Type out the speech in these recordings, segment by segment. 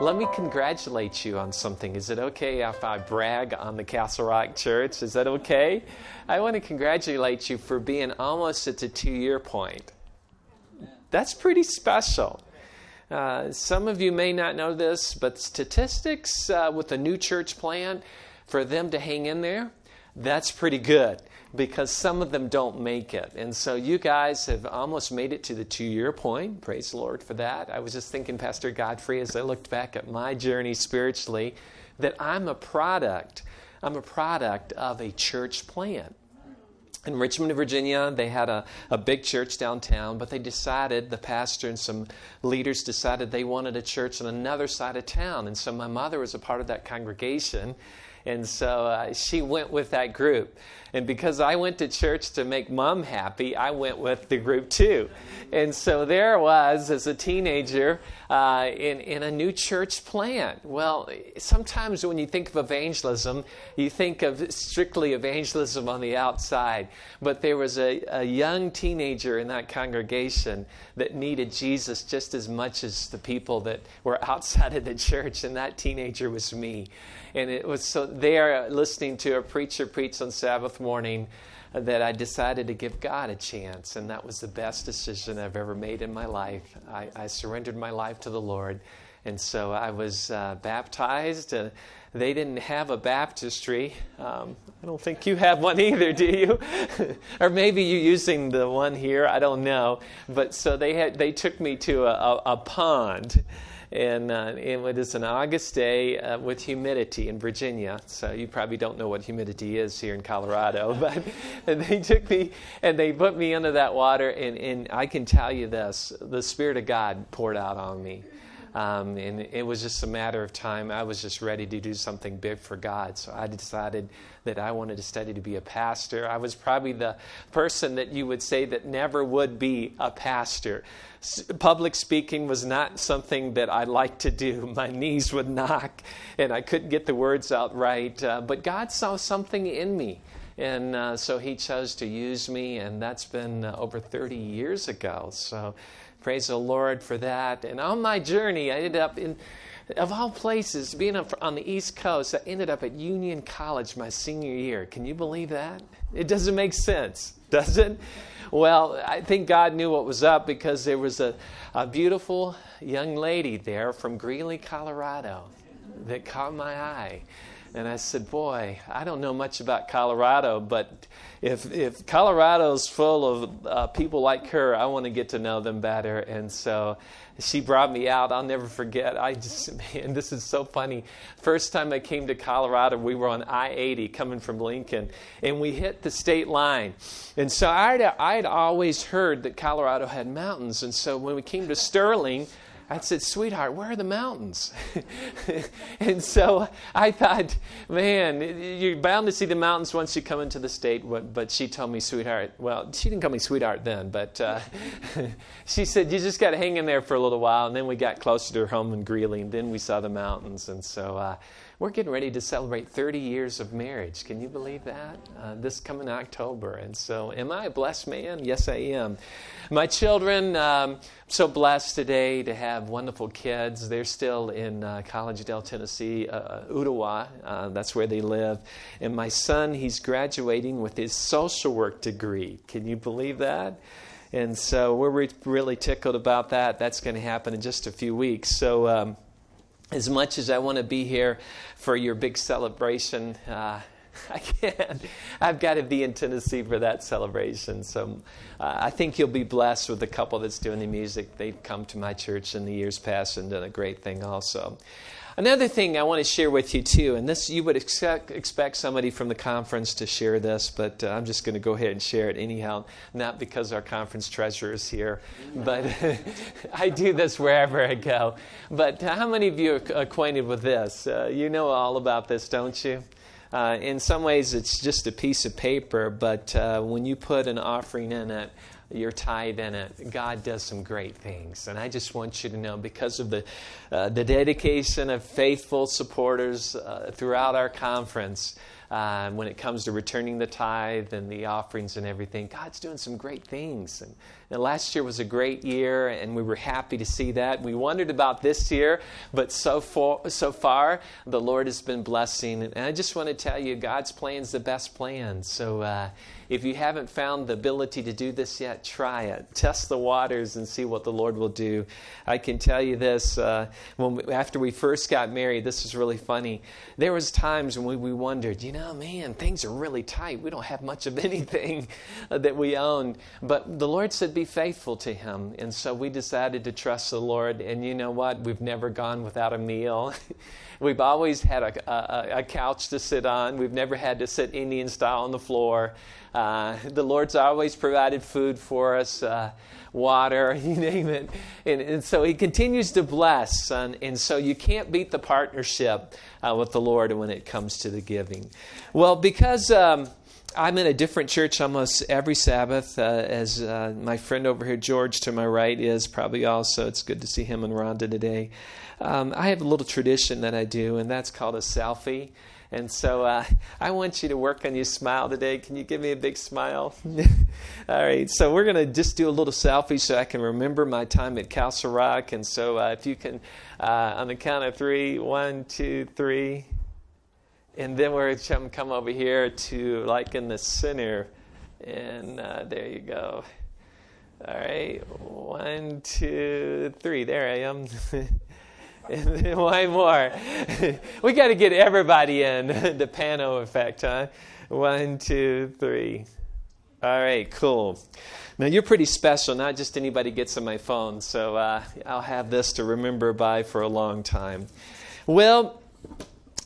let me congratulate you on something. Is it okay if I brag on the Castle Rock Church? Is that okay? I want to congratulate you for being almost at the two year point. That's pretty special. Uh, some of you may not know this, but statistics uh, with a new church plant, for them to hang in there, that's pretty good because some of them don't make it. And so you guys have almost made it to the two year point. Praise the Lord for that. I was just thinking, Pastor Godfrey, as I looked back at my journey spiritually, that I'm a product. I'm a product of a church plant in Richmond, Virginia, they had a, a big church downtown, but they decided, the pastor and some leaders decided they wanted a church on another side of town. And so my mother was a part of that congregation. And so uh, she went with that group. And because I went to church to make mom happy, I went with the group too. And so there I was as a teenager uh, in, in a new church plant. Well, sometimes when you think of evangelism, you think of strictly evangelism on the outside. But there was a, a young teenager in that congregation that needed Jesus just as much as the people that were outside of the church, and that teenager was me. And it was so there listening to a preacher preach on Sabbath morning that I decided to give God a chance. And that was the best decision I've ever made in my life. I, I surrendered my life to the Lord. And so I was uh, baptized. Uh, they didn't have a baptistry. Um, I don't think you have one either, do you? or maybe you're using the one here. I don't know. But so they had. They took me to a, a, a pond, and, uh, it is an August day uh, with humidity in Virginia. So you probably don't know what humidity is here in Colorado, but they took me and they put me into that water, and, and I can tell you this: the Spirit of God poured out on me. Um, and it was just a matter of time. I was just ready to do something big for God. So I decided that I wanted to study to be a pastor. I was probably the person that you would say that never would be a pastor. Public speaking was not something that I liked to do. My knees would knock and I couldn't get the words out right. Uh, but God saw something in me. And uh, so he chose to use me, and that's been uh, over 30 years ago. So Praise the Lord for that. And on my journey, I ended up in, of all places, being on the East Coast, I ended up at Union College my senior year. Can you believe that? It doesn't make sense, does it? Well, I think God knew what was up because there was a, a beautiful young lady there from Greeley, Colorado that caught my eye. And I said, Boy, I don't know much about Colorado, but if, if Colorado's full of uh, people like her, I want to get to know them better. And so she brought me out. I'll never forget. I just, man, this is so funny. First time I came to Colorado, we were on I 80 coming from Lincoln, and we hit the state line. And so I'd, I'd always heard that Colorado had mountains. And so when we came to Sterling, I said, Sweetheart, where are the mountains? and so I thought, man, you're bound to see the mountains once you come into the state. But she told me, Sweetheart, well, she didn't call me Sweetheart then, but uh, she said, You just got to hang in there for a little while. And then we got closer to her home in Greeley, and then we saw the mountains. And so uh, we're getting ready to celebrate 30 years of marriage. Can you believe that? Uh, this coming October. And so, am I a blessed man? Yes, I am. My children, um, I'm so blessed today to have wonderful kids. They're still in uh, Collegedale, Tennessee, uh, uh, Ooltewah. Uh, that's where they live. And my son, he's graduating with his social work degree. Can you believe that? And so we're re- really tickled about that. That's going to happen in just a few weeks. So, um, as much as I want to be here for your big celebration, uh, I can't. I've got to be in Tennessee for that celebration. So uh, I think you'll be blessed with the couple that's doing the music. They've come to my church in the years past and done a great thing also. Another thing I want to share with you too, and this you would expect, expect somebody from the conference to share this, but uh, I'm just going to go ahead and share it anyhow. Not because our conference treasurer is here, but I do this wherever I go. But how many of you are acquainted with this? Uh, you know all about this, don't you? Uh, in some ways, it's just a piece of paper, but uh, when you put an offering in it, your tithe in it, God does some great things. And I just want you to know because of the, uh, the dedication of faithful supporters uh, throughout our conference, uh, when it comes to returning the tithe and the offerings and everything. God's doing some great things. And, and last year was a great year, and we were happy to see that. We wondered about this year, but so far, so far the Lord has been blessing. And I just want to tell you, God's plan is the best plan. So uh, if you haven't found the ability to do this yet, try it. Test the waters and see what the Lord will do. I can tell you this: uh, when we, after we first got married, this was really funny. There was times when we, we wondered, you know, man, things are really tight. We don't have much of anything that we own. But the Lord said, "Be faithful to Him," and so we decided to trust the Lord. And you know what? We've never gone without a meal. We've always had a, a, a, couch to sit on. We've never had to sit Indian style on the floor. Uh, the Lord's always provided food for us, uh, water, you name it. And, and, so He continues to bless. And, and so you can't beat the partnership uh, with the Lord when it comes to the giving. Well, because. Um, I'm in a different church almost every Sabbath, uh, as uh, my friend over here, George, to my right, is probably also. It's good to see him and Rhonda today. Um, I have a little tradition that I do, and that's called a selfie. And so uh, I want you to work on your smile today. Can you give me a big smile? All right. So we're going to just do a little selfie so I can remember my time at Castle Rock. And so uh, if you can, uh, on the count of three, one, two, three. And then we're going to come over here to like in the center. And uh, there you go. All right. One, two, three. There I am. one more. we got to get everybody in. the pano effect, huh? One, two, three. All right, cool. Now you're pretty special. Not just anybody gets on my phone, so uh, I'll have this to remember by for a long time. Well,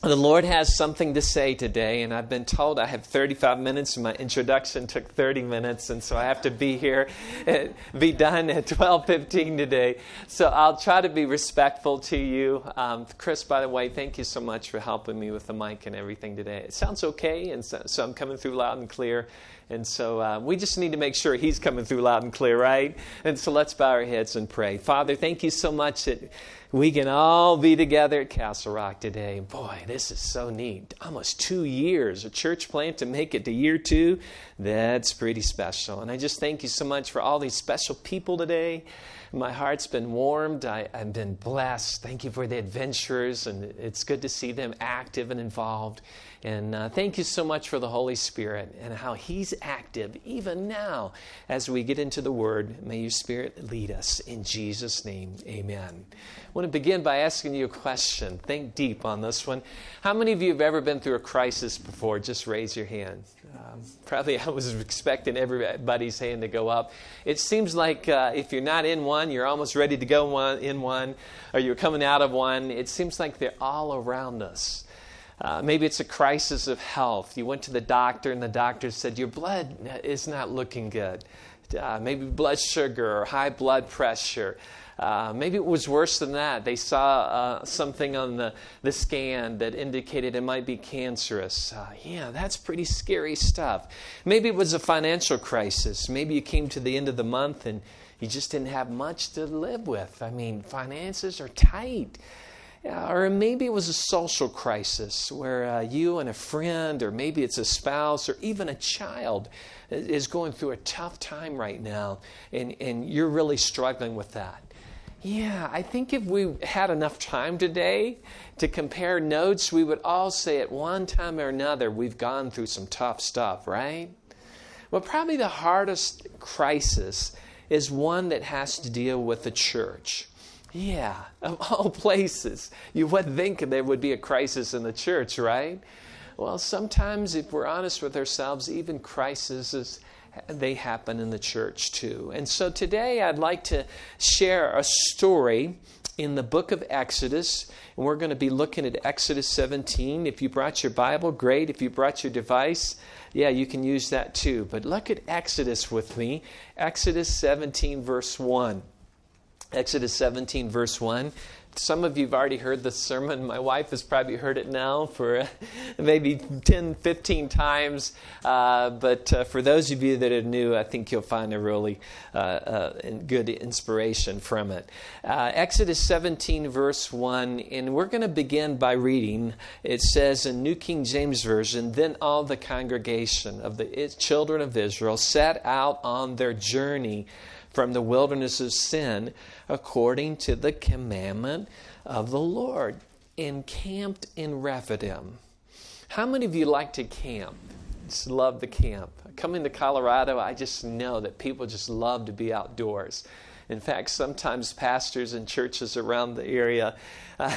the Lord has something to say today, and I've been told I have 35 minutes, and my introduction took 30 minutes, and so I have to be here, at, be done at 12:15 today. So I'll try to be respectful to you. Um, Chris, by the way, thank you so much for helping me with the mic and everything today. It sounds okay, and so, so I'm coming through loud and clear. And so uh, we just need to make sure He's coming through loud and clear, right? And so let's bow our heads and pray. Father, thank you so much that we can all be together at Castle Rock today. Boy, this is so neat. Almost two years, a church plant to make it to year two. That's pretty special. And I just thank you so much for all these special people today. My heart's been warmed. I, have been blessed. Thank you for the adventurers, and it's good to see them active and involved. And uh, thank you so much for the Holy Spirit and how He's active even now as we get into the Word. May your Spirit lead us. In Jesus' name, amen. I want to begin by asking you a question. Think deep on this one. How many of you have ever been through a crisis before? Just raise your hand. Um, probably I was expecting everybody's hand to go up. It seems like uh, if you're not in one, you're almost ready to go one, in one, or you're coming out of one. It seems like they're all around us. Uh, maybe it's a crisis of health. You went to the doctor, and the doctor said, Your blood is not looking good. Uh, maybe blood sugar or high blood pressure. Uh, maybe it was worse than that. They saw uh, something on the, the scan that indicated it might be cancerous. Uh, yeah, that's pretty scary stuff. Maybe it was a financial crisis. Maybe you came to the end of the month and you just didn't have much to live with. I mean, finances are tight. Or maybe it was a social crisis where uh, you and a friend, or maybe it's a spouse, or even a child is going through a tough time right now, and, and you're really struggling with that. Yeah, I think if we had enough time today to compare notes, we would all say at one time or another we've gone through some tough stuff, right? Well, probably the hardest crisis is one that has to deal with the church. Yeah, of all places. You would think there would be a crisis in the church, right? Well, sometimes, if we're honest with ourselves, even crises they happen in the church too. And so today I'd like to share a story in the book of Exodus. And we're going to be looking at Exodus 17. If you brought your Bible, great. If you brought your device, yeah, you can use that too. But look at Exodus with me. Exodus 17, verse 1. Exodus 17, verse 1. Some of you have already heard the sermon. My wife has probably heard it now for maybe 10, 15 times. Uh, but uh, for those of you that are new, I think you'll find a really uh, uh good inspiration from it. Uh, Exodus 17, verse 1, and we're going to begin by reading. It says in New King James Version Then all the congregation of the children of Israel set out on their journey from the wilderness of sin according to the commandment of the Lord, encamped in Rephidim. How many of you like to camp? Just love the camp. Coming to Colorado, I just know that people just love to be outdoors. In fact, sometimes pastors and churches around the area, uh,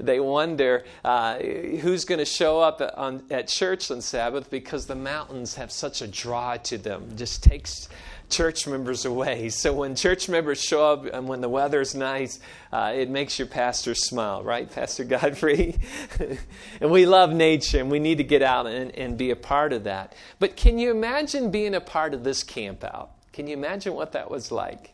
they wonder uh, who's going to show up on, at church on Sabbath because the mountains have such a draw to them. Just takes church members away. So when church members show up and when the weather's nice, uh, it makes your pastor smile, right, Pastor Godfrey? and we love nature and we need to get out and, and be a part of that. But can you imagine being a part of this camp out? Can you imagine what that was like?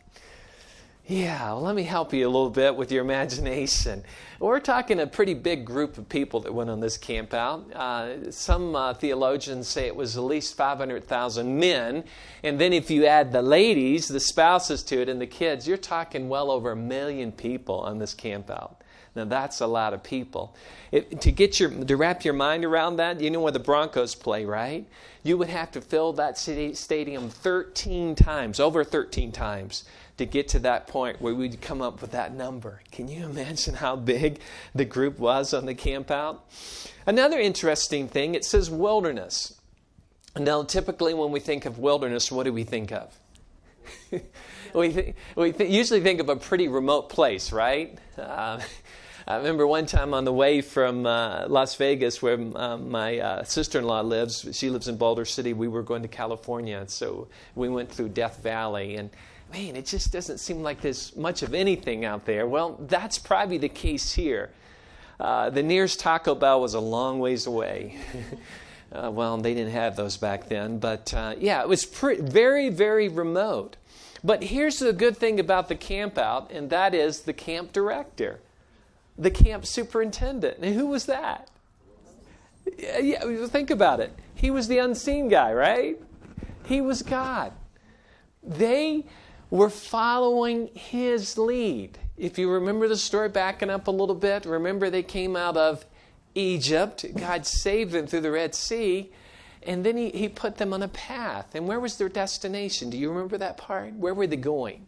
Yeah, well, let me help you a little bit with your imagination. We're talking a pretty big group of people that went on this camp out. Uh, some uh, theologians say it was at least 500,000 men. And then if you add the ladies, the spouses to it, and the kids, you're talking well over a million people on this camp out. Now that's a lot of people. It, to get your to wrap your mind around that, you know where the Broncos play, right? You would have to fill that city, stadium 13 times, over 13 times to get to that point where we'd come up with that number. Can you imagine how big the group was on the campout? Another interesting thing, it says wilderness. Now, typically when we think of wilderness, what do we think of? we th- we th- usually think of a pretty remote place, right? Uh, I remember one time on the way from uh, Las Vegas, where uh, my uh, sister in law lives, she lives in Boulder City, we were going to California. So we went through Death Valley. And man, it just doesn't seem like there's much of anything out there. Well, that's probably the case here. Uh, the nearest Taco Bell was a long ways away. uh, well, they didn't have those back then, but uh, yeah, it was pretty, very, very remote. But here's the good thing about the camp out, and that is the camp director, the camp superintendent. And who was that? Yeah, think about it. He was the unseen guy, right? He was God. They were following his lead. If you remember the story, backing up a little bit, remember they came out of Egypt. God saved them through the Red Sea. And then he, he put them on a path. And where was their destination? Do you remember that part? Where were they going?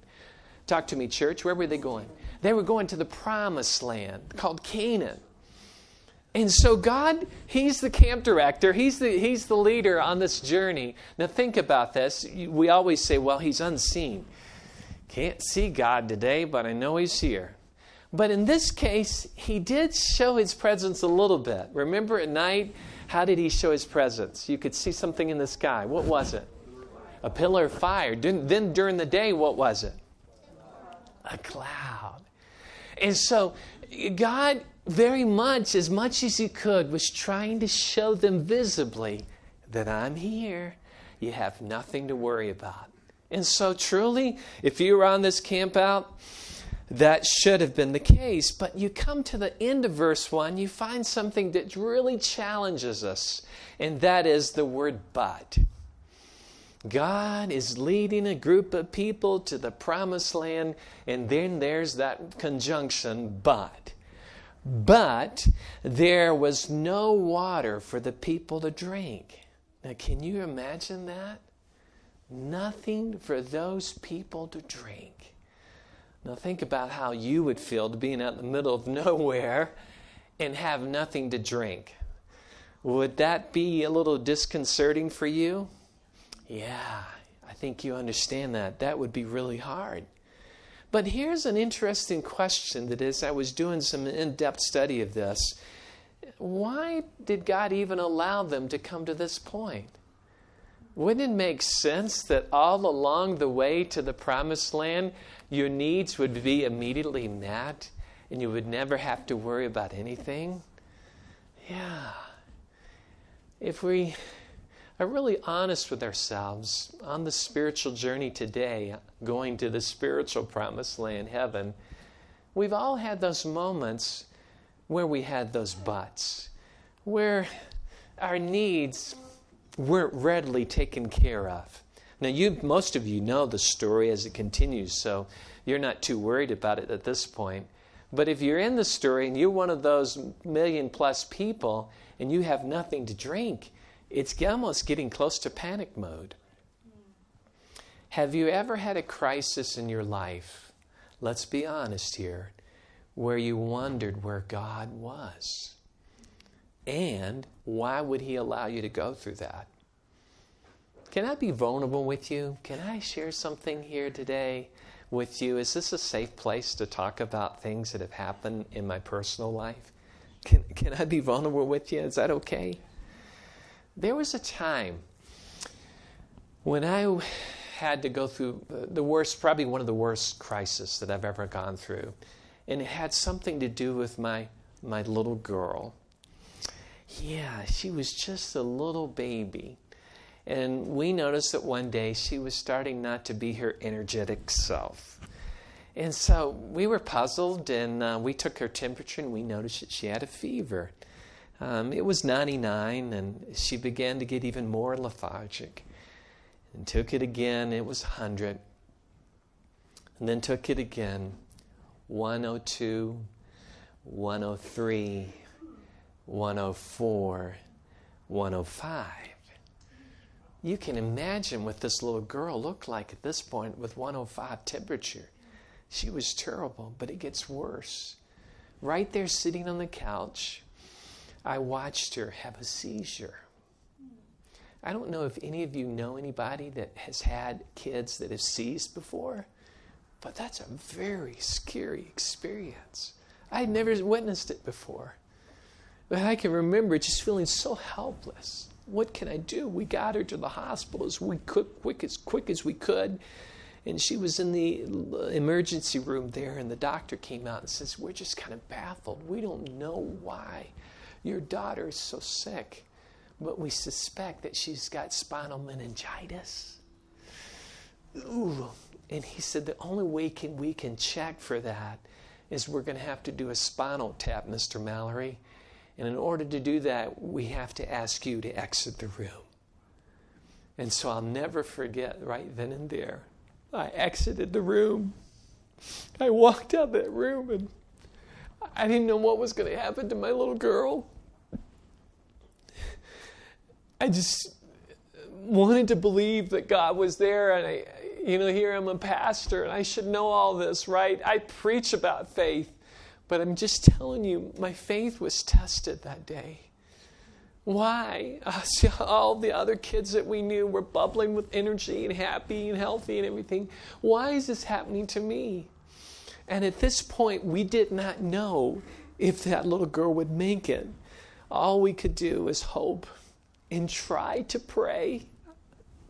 Talk to me, church. Where were they going? They were going to the promised land called Canaan. And so God, He's the camp director, He's the, he's the leader on this journey. Now think about this. We always say, well, He's unseen. Can't see God today, but I know He's here. But in this case, He did show His presence a little bit. Remember at night, how did He show His presence? You could see something in the sky. What was it? A pillar of fire. Then during the day, what was it? A cloud. And so, God, very much, as much as He could, was trying to show them visibly that I'm here. You have nothing to worry about. And so, truly, if you were on this camp out, that should have been the case. But you come to the end of verse 1, you find something that really challenges us, and that is the word but. God is leading a group of people to the promised land, and then there's that conjunction, but. But there was no water for the people to drink. Now, can you imagine that? Nothing for those people to drink. Now, think about how you would feel to being out in the middle of nowhere and have nothing to drink. Would that be a little disconcerting for you? Yeah, I think you understand that. That would be really hard. But here's an interesting question that as I was doing some in depth study of this, why did God even allow them to come to this point? Wouldn't it make sense that all along the way to the promised land, your needs would be immediately met and you would never have to worry about anything? Yeah. If we are really honest with ourselves on the spiritual journey today, going to the spiritual promised land, heaven, we've all had those moments where we had those buts, where our needs weren't readily taken care of. Now, you, most of you know the story as it continues, so you're not too worried about it at this point. But if you're in the story and you're one of those million plus people and you have nothing to drink, it's almost getting close to panic mode. Have you ever had a crisis in your life? Let's be honest here, where you wondered where God was. And why would He allow you to go through that? Can I be vulnerable with you? Can I share something here today with you? Is this a safe place to talk about things that have happened in my personal life? Can, can I be vulnerable with you? Is that okay? There was a time when I had to go through the worst, probably one of the worst crises that I've ever gone through. And it had something to do with my, my little girl. Yeah, she was just a little baby. And we noticed that one day she was starting not to be her energetic self. And so we were puzzled and uh, we took her temperature and we noticed that she had a fever. Um, it was 99, and she began to get even more lethargic. And took it again, it was 100. And then took it again 102, 103, 104, 105. You can imagine what this little girl looked like at this point with 105 temperature. She was terrible, but it gets worse. Right there, sitting on the couch, I watched her have a seizure. I don't know if any of you know anybody that has had kids that have seized before, but that's a very scary experience. I had never witnessed it before. But I can remember just feeling so helpless. What can I do? We got her to the hospital as we could, quick as quick as we could. And she was in the emergency room there, and the doctor came out and says, We're just kind of baffled. We don't know why your daughter is so sick, but we suspect that she's got spinal meningitis. Ooh. And he said the only way can, we can check for that is we're going to have to do a spinal tap, Mr. Mallory. And in order to do that, we have to ask you to exit the room. And so I'll never forget right then and there. I exited the room. I walked out that room and I didn't know what was going to happen to my little girl. I just wanted to believe that God was there. And I, you know, here I'm a pastor and I should know all this, right? I preach about faith. But I'm just telling you, my faith was tested that day. Why? See, all the other kids that we knew were bubbling with energy and happy and healthy and everything. Why is this happening to me? And at this point, we did not know if that little girl would make it. All we could do was hope and try to pray.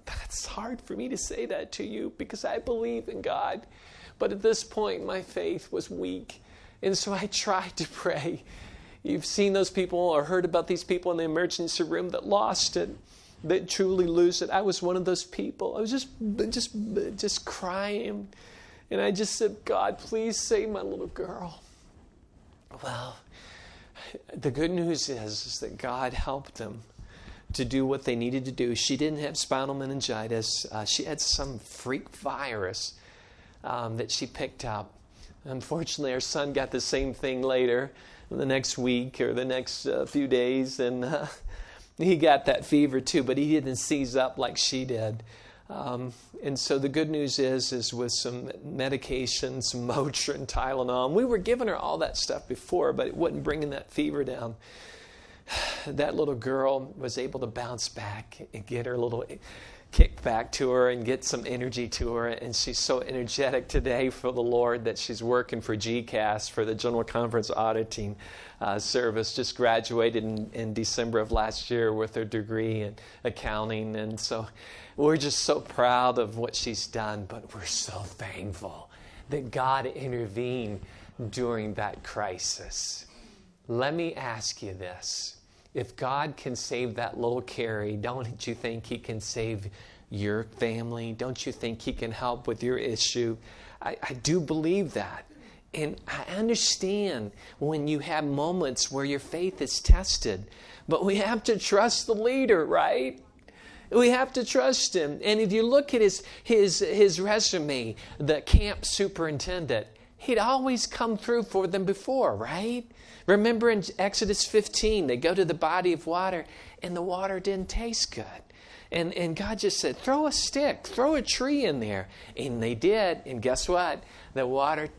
That's hard for me to say that to you because I believe in God. But at this point, my faith was weak. And so I tried to pray. You've seen those people or heard about these people in the emergency room that lost it, that truly lose it. I was one of those people. I was just, just, just crying. And I just said, God, please save my little girl. Well, the good news is, is that God helped them to do what they needed to do. She didn't have spinal meningitis. Uh, she had some freak virus um, that she picked up. Unfortunately, our son got the same thing later, the next week or the next uh, few days, and uh, he got that fever too, but he didn't seize up like she did. Um, and so the good news is, is with some medication, some Motrin, Tylenol, we were giving her all that stuff before, but it wasn't bringing that fever down that little girl was able to bounce back and get her little kick back to her and get some energy to her. And she's so energetic today for the Lord that she's working for GCAS for the General Conference Auditing uh, Service. Just graduated in, in December of last year with her degree in accounting. And so we're just so proud of what she's done, but we're so thankful that God intervened during that crisis. Let me ask you this if God can save that little Carrie, don't you think He can save your family? Don't you think He can help with your issue? I, I do believe that. And I understand when you have moments where your faith is tested, but we have to trust the leader, right? We have to trust him. And if you look at his, his, his resume, the camp superintendent, he'd always come through for them before, right? Remember in Exodus 15, they go to the body of water and the water didn't taste good. And, and God just said, throw a stick, throw a tree in there. And they did. And guess what? The water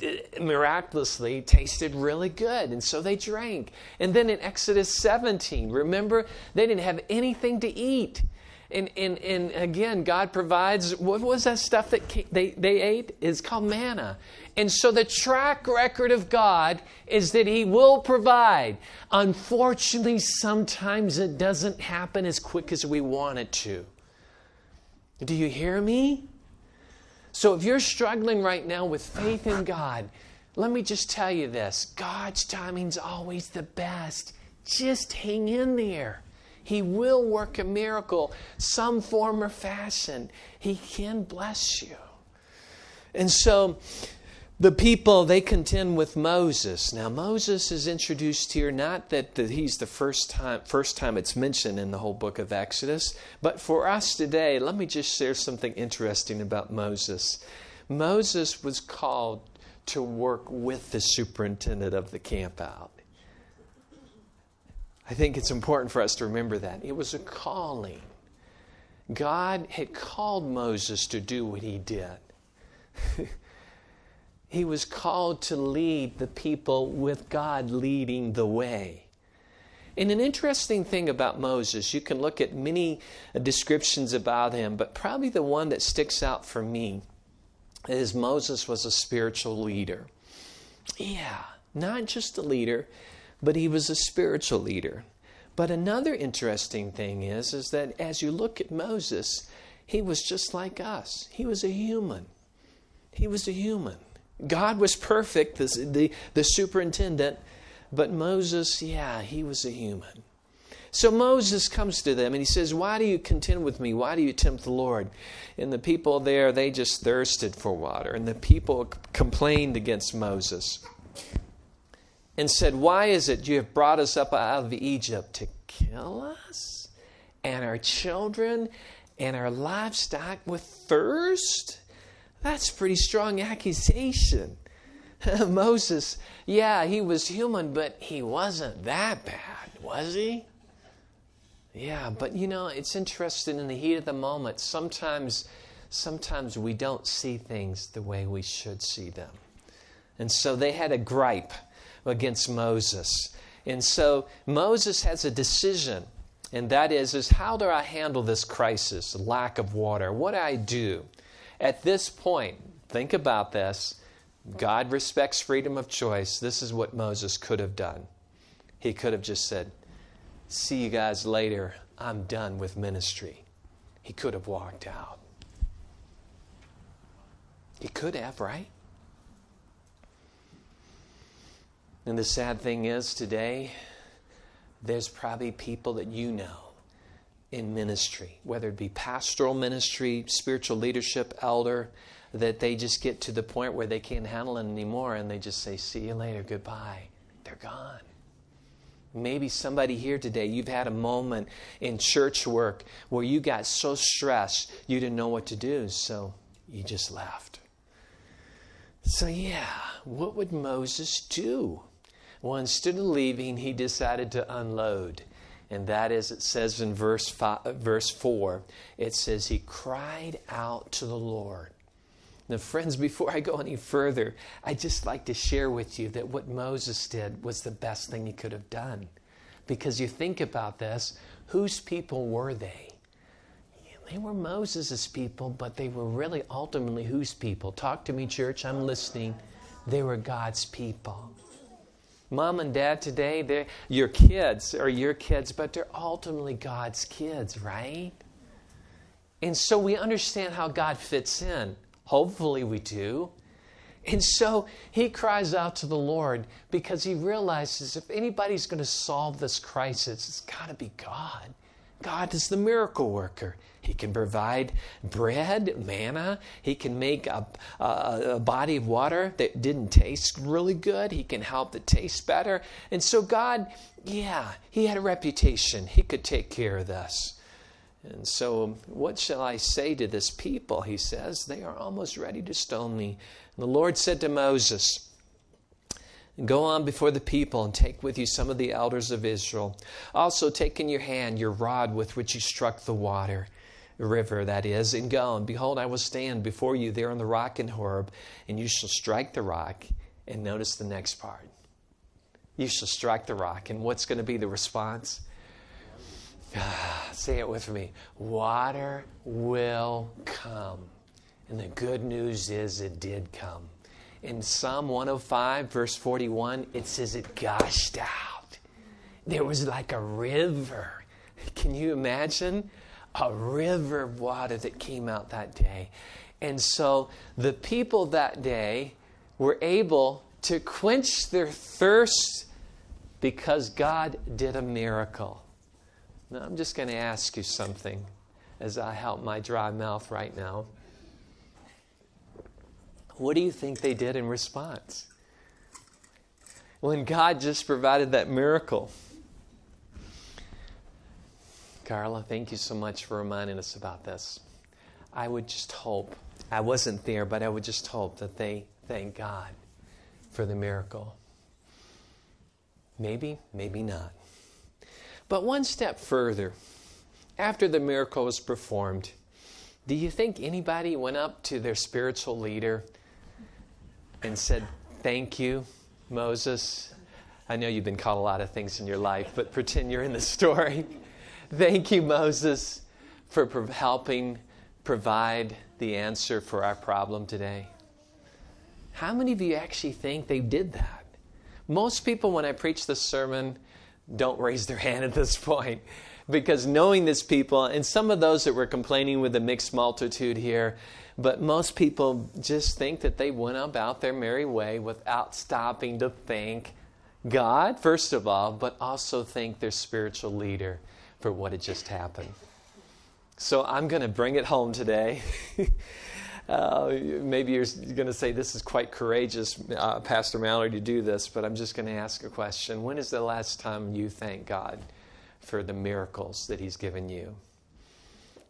eh, miraculously tasted really good. And so they drank. And then in Exodus 17, remember, they didn't have anything to eat. And, and, and again, God provides, what was that stuff that they, they ate? It's called manna. And so the track record of God is that He will provide. Unfortunately, sometimes it doesn't happen as quick as we want it to. Do you hear me? So if you're struggling right now with faith in God, let me just tell you this God's timing's always the best. Just hang in there. He will work a miracle, some form or fashion. He can bless you. And so the people, they contend with Moses. Now, Moses is introduced here, not that he's the first time, first time it's mentioned in the whole book of Exodus, but for us today, let me just share something interesting about Moses. Moses was called to work with the superintendent of the camp out. I think it's important for us to remember that. It was a calling. God had called Moses to do what he did. he was called to lead the people with God leading the way. And an interesting thing about Moses, you can look at many descriptions about him, but probably the one that sticks out for me is Moses was a spiritual leader. Yeah, not just a leader, but he was a spiritual leader. But another interesting thing is, is that as you look at Moses, he was just like us. He was a human. He was a human. God was perfect, the, the, the superintendent, but Moses, yeah, he was a human. So Moses comes to them and he says, Why do you contend with me? Why do you tempt the Lord? And the people there, they just thirsted for water. And the people complained against Moses and said, Why is it you have brought us up out of Egypt to kill us and our children and our livestock with thirst? That's pretty strong accusation. Moses, yeah, he was human, but he wasn't that bad, was he? Yeah, but you know, it's interesting in the heat of the moment, sometimes sometimes we don't see things the way we should see them. And so they had a gripe against Moses. And so Moses has a decision, and that is, is how do I handle this crisis, lack of water? What do I do? At this point, think about this. God respects freedom of choice. This is what Moses could have done. He could have just said, See you guys later. I'm done with ministry. He could have walked out. He could have, right? And the sad thing is today, there's probably people that you know in ministry, whether it be pastoral ministry, spiritual leadership, elder, that they just get to the point where they can't handle it anymore and they just say, See you later, goodbye. They're gone. Maybe somebody here today, you've had a moment in church work where you got so stressed you didn't know what to do, so you just left. So, yeah, what would Moses do? Well, instead of leaving, he decided to unload. And that is, it says in verse, five, verse 4, it says, He cried out to the Lord. Now, friends, before I go any further, I'd just like to share with you that what Moses did was the best thing he could have done. Because you think about this, whose people were they? They were Moses' people, but they were really ultimately whose people? Talk to me, church, I'm listening. They were God's people. Mom and dad today, they're your kids are your kids, but they're ultimately God's kids, right? And so we understand how God fits in. Hopefully we do. And so he cries out to the Lord because he realizes if anybody's going to solve this crisis, it's got to be God. God is the miracle worker. He can provide bread, manna. He can make a, a, a, body of water that didn't taste really good. He can help it taste better. And so, God, yeah, He had a reputation. He could take care of this. And so, what shall I say to this people? He says, They are almost ready to stone me. And the Lord said to Moses, Go on before the people and take with you some of the elders of Israel. Also, take in your hand your rod with which you struck the water, the river that is, and go. And behold, I will stand before you there on the rock in Horeb, and you shall strike the rock. And notice the next part. You shall strike the rock. And what's going to be the response? Say it with me. Water will come. And the good news is it did come. In Psalm 105, verse 41, it says it gushed out. There was like a river. Can you imagine? A river of water that came out that day. And so the people that day were able to quench their thirst because God did a miracle. Now, I'm just going to ask you something as I help my dry mouth right now. What do you think they did in response? When God just provided that miracle. Carla, thank you so much for reminding us about this. I would just hope, I wasn't there, but I would just hope that they thank God for the miracle. Maybe, maybe not. But one step further, after the miracle was performed, do you think anybody went up to their spiritual leader and said, Thank you, Moses. I know you've been called a lot of things in your life, but pretend you're in the story. Thank you, Moses, for pro- helping provide the answer for our problem today. How many of you actually think they did that? Most people, when I preach this sermon, don't raise their hand at this point because knowing this people, and some of those that were complaining with the mixed multitude here, but most people just think that they went about their merry way without stopping to thank God, first of all, but also thank their spiritual leader for what had just happened. So I'm going to bring it home today. uh, maybe you're going to say this is quite courageous, uh, Pastor Mallory, to do this, but I'm just going to ask a question. When is the last time you thanked God for the miracles that He's given you?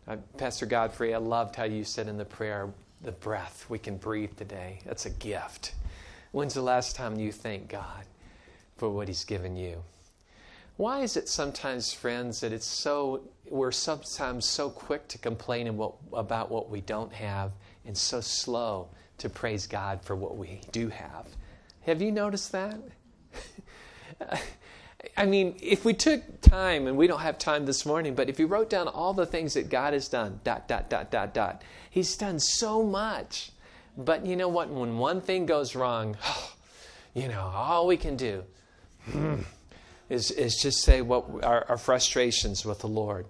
Uh, Pastor Godfrey, I loved how you said in the prayer, the breath we can breathe today. That's a gift. When's the last time you thank God for what He's given you? Why is it sometimes, friends, that it's so we're sometimes so quick to complain about what we don't have and so slow to praise God for what we do have? Have you noticed that? I mean, if we took time, and we don't have time this morning, but if you wrote down all the things that God has done, dot, dot, dot, dot, dot, He's done so much. But you know what? When one thing goes wrong, you know, all we can do hmm, is, is just say what our, our frustrations with the Lord.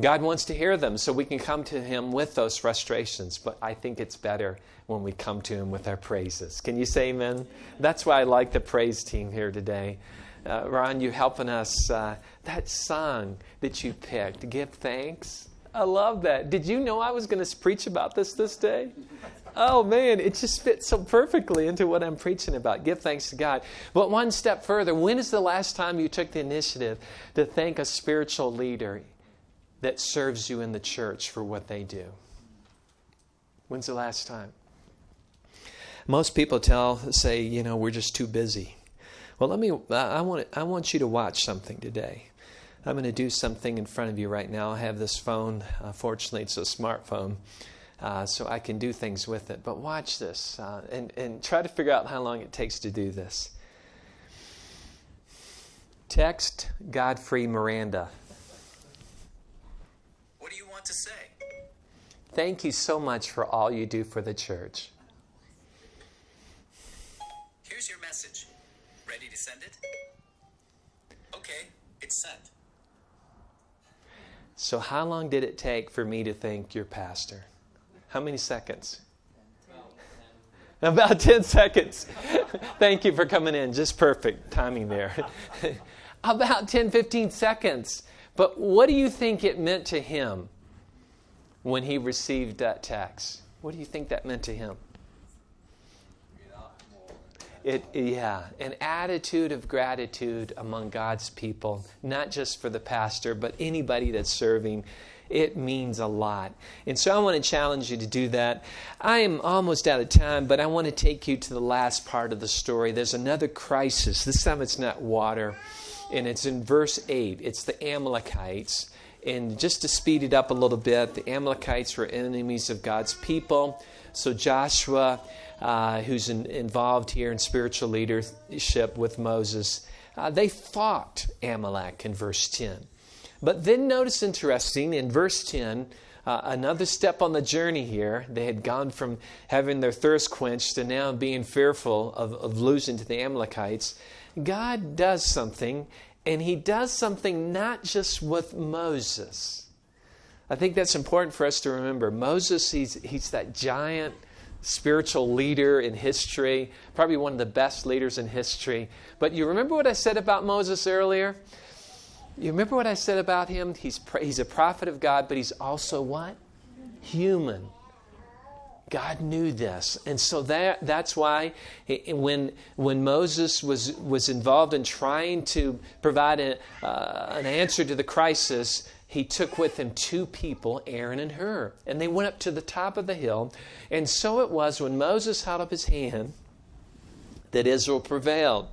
God wants to hear them so we can come to Him with those frustrations, but I think it's better when we come to Him with our praises. Can you say amen? That's why I like the praise team here today uh, Ron, you helping us. Uh, that song that you picked, Give Thanks. I love that. Did you know I was going to preach about this this day? Oh man, it just fits so perfectly into what I'm preaching about. Give thanks to God. But one step further, when is the last time you took the initiative to thank a spiritual leader that serves you in the church for what they do? When's the last time? Most people tell say, you know, we're just too busy. Well, let me, I want, I want you to watch something today. I'm going to do something in front of you right now. I have this phone. Uh, fortunately, it's a smartphone, uh, so I can do things with it. But watch this uh, and, and try to figure out how long it takes to do this. Text Godfrey Miranda. What do you want to say? Thank you so much for all you do for the church. Here's your message. To send it? Okay, it's sent. So, how long did it take for me to thank your pastor? How many seconds? About 10 seconds. Thank you for coming in. Just perfect timing there. About 10, 15 seconds. But what do you think it meant to him when he received that text? What do you think that meant to him? It, yeah, an attitude of gratitude among God's people, not just for the pastor, but anybody that's serving. It means a lot. And so I want to challenge you to do that. I am almost out of time, but I want to take you to the last part of the story. There's another crisis. This time it's not water, and it's in verse 8. It's the Amalekites. And just to speed it up a little bit, the Amalekites were enemies of God's people. So Joshua uh, who's in, involved here in spiritual leadership with Moses, uh, they fought Amalek in verse 10. But then notice interesting, in verse 10, uh, another step on the journey here. They had gone from having their thirst quenched to now being fearful of, of losing to the Amalekites. God does something, and He does something not just with Moses. I think that's important for us to remember. Moses, he's, he's that giant spiritual leader in history, probably one of the best leaders in history. But you remember what I said about Moses earlier? You remember what I said about him? He's, he's a prophet of God, but he's also what? Human. God knew this. And so that, that's why when, when Moses was, was involved in trying to provide a, uh, an answer to the crisis, he took with him two people, Aaron and Hur. And they went up to the top of the hill. And so it was when Moses held up his hand that Israel prevailed.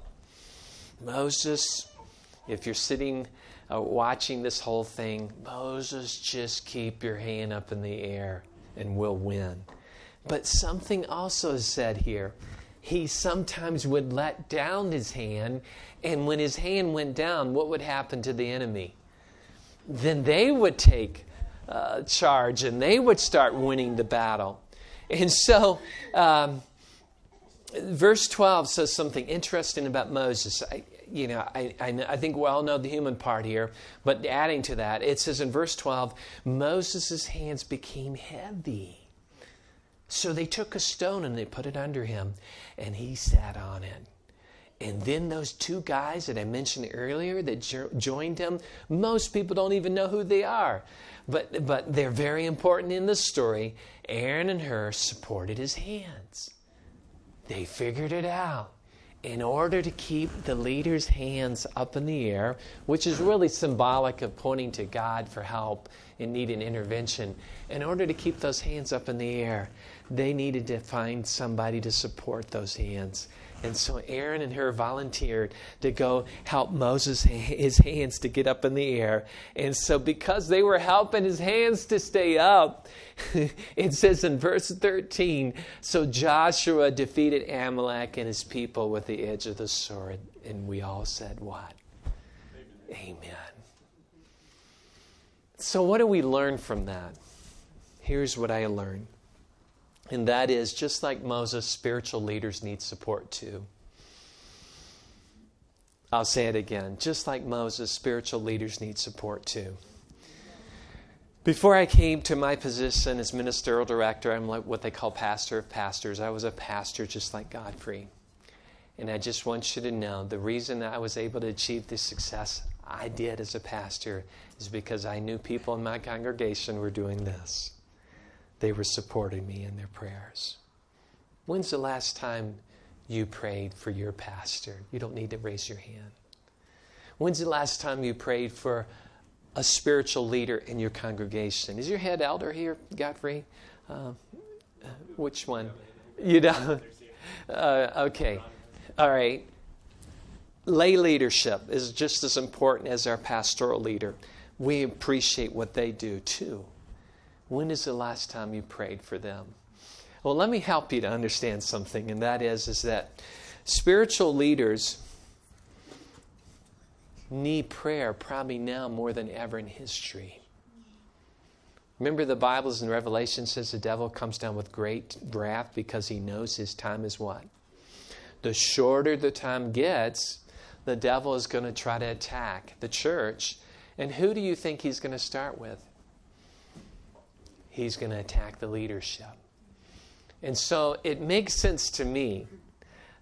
Moses, if you're sitting uh, watching this whole thing, Moses, just keep your hand up in the air and we'll win. But something also is said here. He sometimes would let down his hand, and when his hand went down, what would happen to the enemy? Then they would take uh, charge and they would start winning the battle. And so, um, verse 12 says something interesting about Moses. I, you know, I, I, I, think we all know the human part here, but adding to that, it says in verse 12, Moses' hands became heavy. So they took a stone and they put it under him, and he sat on it. And then those two guys that I mentioned earlier that jo- joined him, most people don't even know who they are. But, but they're very important in the story. Aaron and Hur supported his hands. They figured it out. In order to keep the leader's hands up in the air, which is really symbolic of pointing to God for help and needing intervention, in order to keep those hands up in the air, they needed to find somebody to support those hands. And so Aaron and Hur volunteered to go help Moses his hands to get up in the air. And so because they were helping his hands to stay up, it says in verse 13, so Joshua defeated Amalek and his people with the edge of the sword. And we all said what? Amen. Amen. So what do we learn from that? Here's what I learned. And that is just like Moses, spiritual leaders need support too. I'll say it again. Just like Moses, spiritual leaders need support too. Before I came to my position as ministerial director, I'm like what they call pastor of pastors. I was a pastor just like Godfrey. And I just want you to know the reason that I was able to achieve the success I did as a pastor is because I knew people in my congregation were doing this they were supporting me in their prayers. When's the last time you prayed for your pastor? You don't need to raise your hand. When's the last time you prayed for a spiritual leader in your congregation? Is your head elder here, Godfrey? Uh, which one? You don't? Uh, okay. All right. Lay leadership is just as important as our pastoral leader. We appreciate what they do too. When is the last time you prayed for them? Well, let me help you to understand something, and that is, is that spiritual leaders need prayer probably now more than ever in history. Remember, the Bible's in Revelation says the devil comes down with great wrath because he knows his time is what? The shorter the time gets, the devil is going to try to attack the church. And who do you think he's going to start with? He's going to attack the leadership. And so it makes sense to me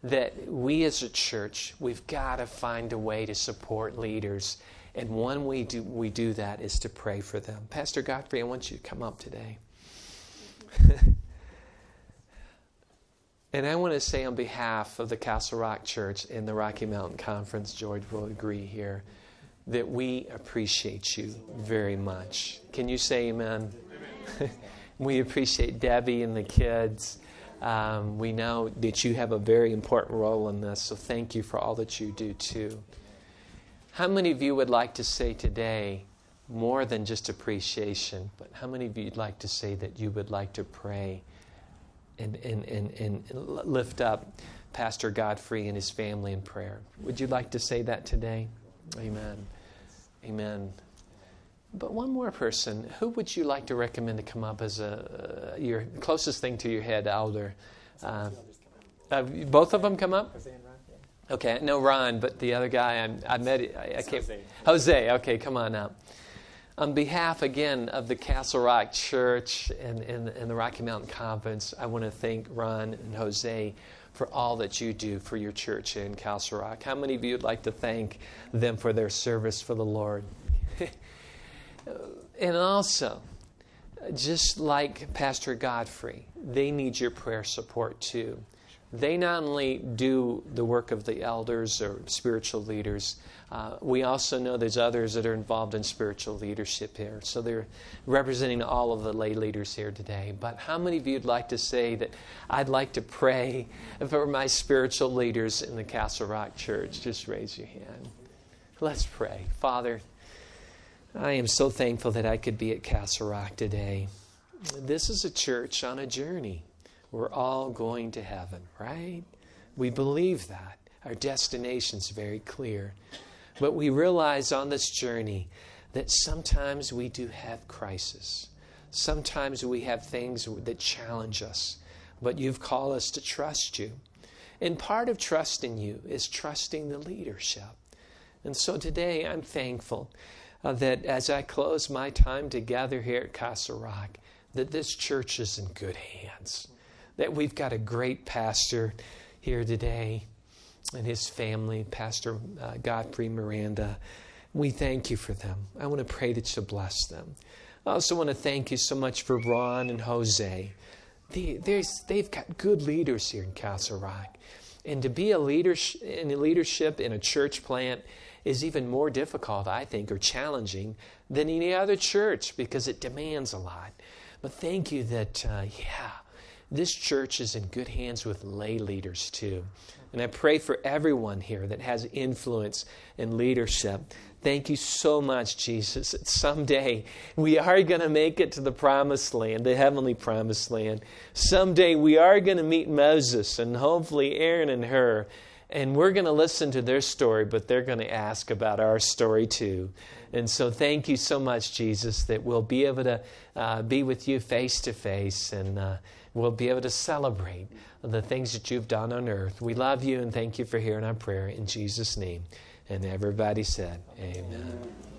that we as a church, we've got to find a way to support leaders. And one way do, we do that is to pray for them. Pastor Godfrey, I want you to come up today. and I want to say on behalf of the Castle Rock Church and the Rocky Mountain Conference, George will agree here, that we appreciate you very much. Can you say amen? we appreciate Debbie and the kids. Um, we know that you have a very important role in this, so thank you for all that you do too. How many of you would like to say today more than just appreciation, but how many of you would like to say that you would like to pray and, and, and, and lift up Pastor Godfrey and his family in prayer? Would you like to say that today? Amen. Amen. But one more person, who would you like to recommend to come up as a uh, your closest thing to your head elder? Uh, uh, both of them come up. Okay, no Ron, but the other guy I, I met. I, I. Jose. Jose. Okay, come on up. On behalf again of the Castle Rock Church and, and, and the Rocky Mountain Conference, I want to thank Ron and Jose for all that you do for your church in Castle Rock. How many of you would like to thank them for their service for the Lord? and also, just like Pastor Godfrey, they need your prayer support too. They not only do the work of the elders or spiritual leaders, uh, we also know there's others that are involved in spiritual leadership here. So they're representing all of the lay leaders here today. But how many of you would like to say that I'd like to pray for my spiritual leaders in the Castle Rock Church? Just raise your hand. Let's pray. Father, I am so thankful that I could be at Castle Rock today. This is a church on a journey. We're all going to heaven, right? We believe that. Our destination's very clear. But we realize on this journey that sometimes we do have crisis. Sometimes we have things that challenge us. But you've called us to trust you. And part of trusting you is trusting the leadership. And so today I'm thankful uh, that as I close my time together here at Castle Rock, that this church is in good hands. That we've got a great pastor here today and his family, Pastor uh, Godfrey Miranda. We thank you for them. I want to pray that you bless them. I also want to thank you so much for Ron and Jose. They, they've got good leaders here in Castle Rock. And to be a leader in leadership in a church plant is even more difficult, I think, or challenging than any other church because it demands a lot. But thank you that, uh, yeah, this church is in good hands with lay leaders too. And I pray for everyone here that has influence and leadership. Thank you so much, Jesus, that someday we are going to make it to the promised land, the heavenly promised land. Someday we are going to meet Moses and hopefully Aaron and Hur and we're going to listen to their story, but they're going to ask about our story too. And so, thank you so much, Jesus, that we'll be able to uh, be with you face to face and uh, we'll be able to celebrate the things that you've done on earth. We love you and thank you for hearing our prayer in Jesus' name. And everybody said, Amen. Amen.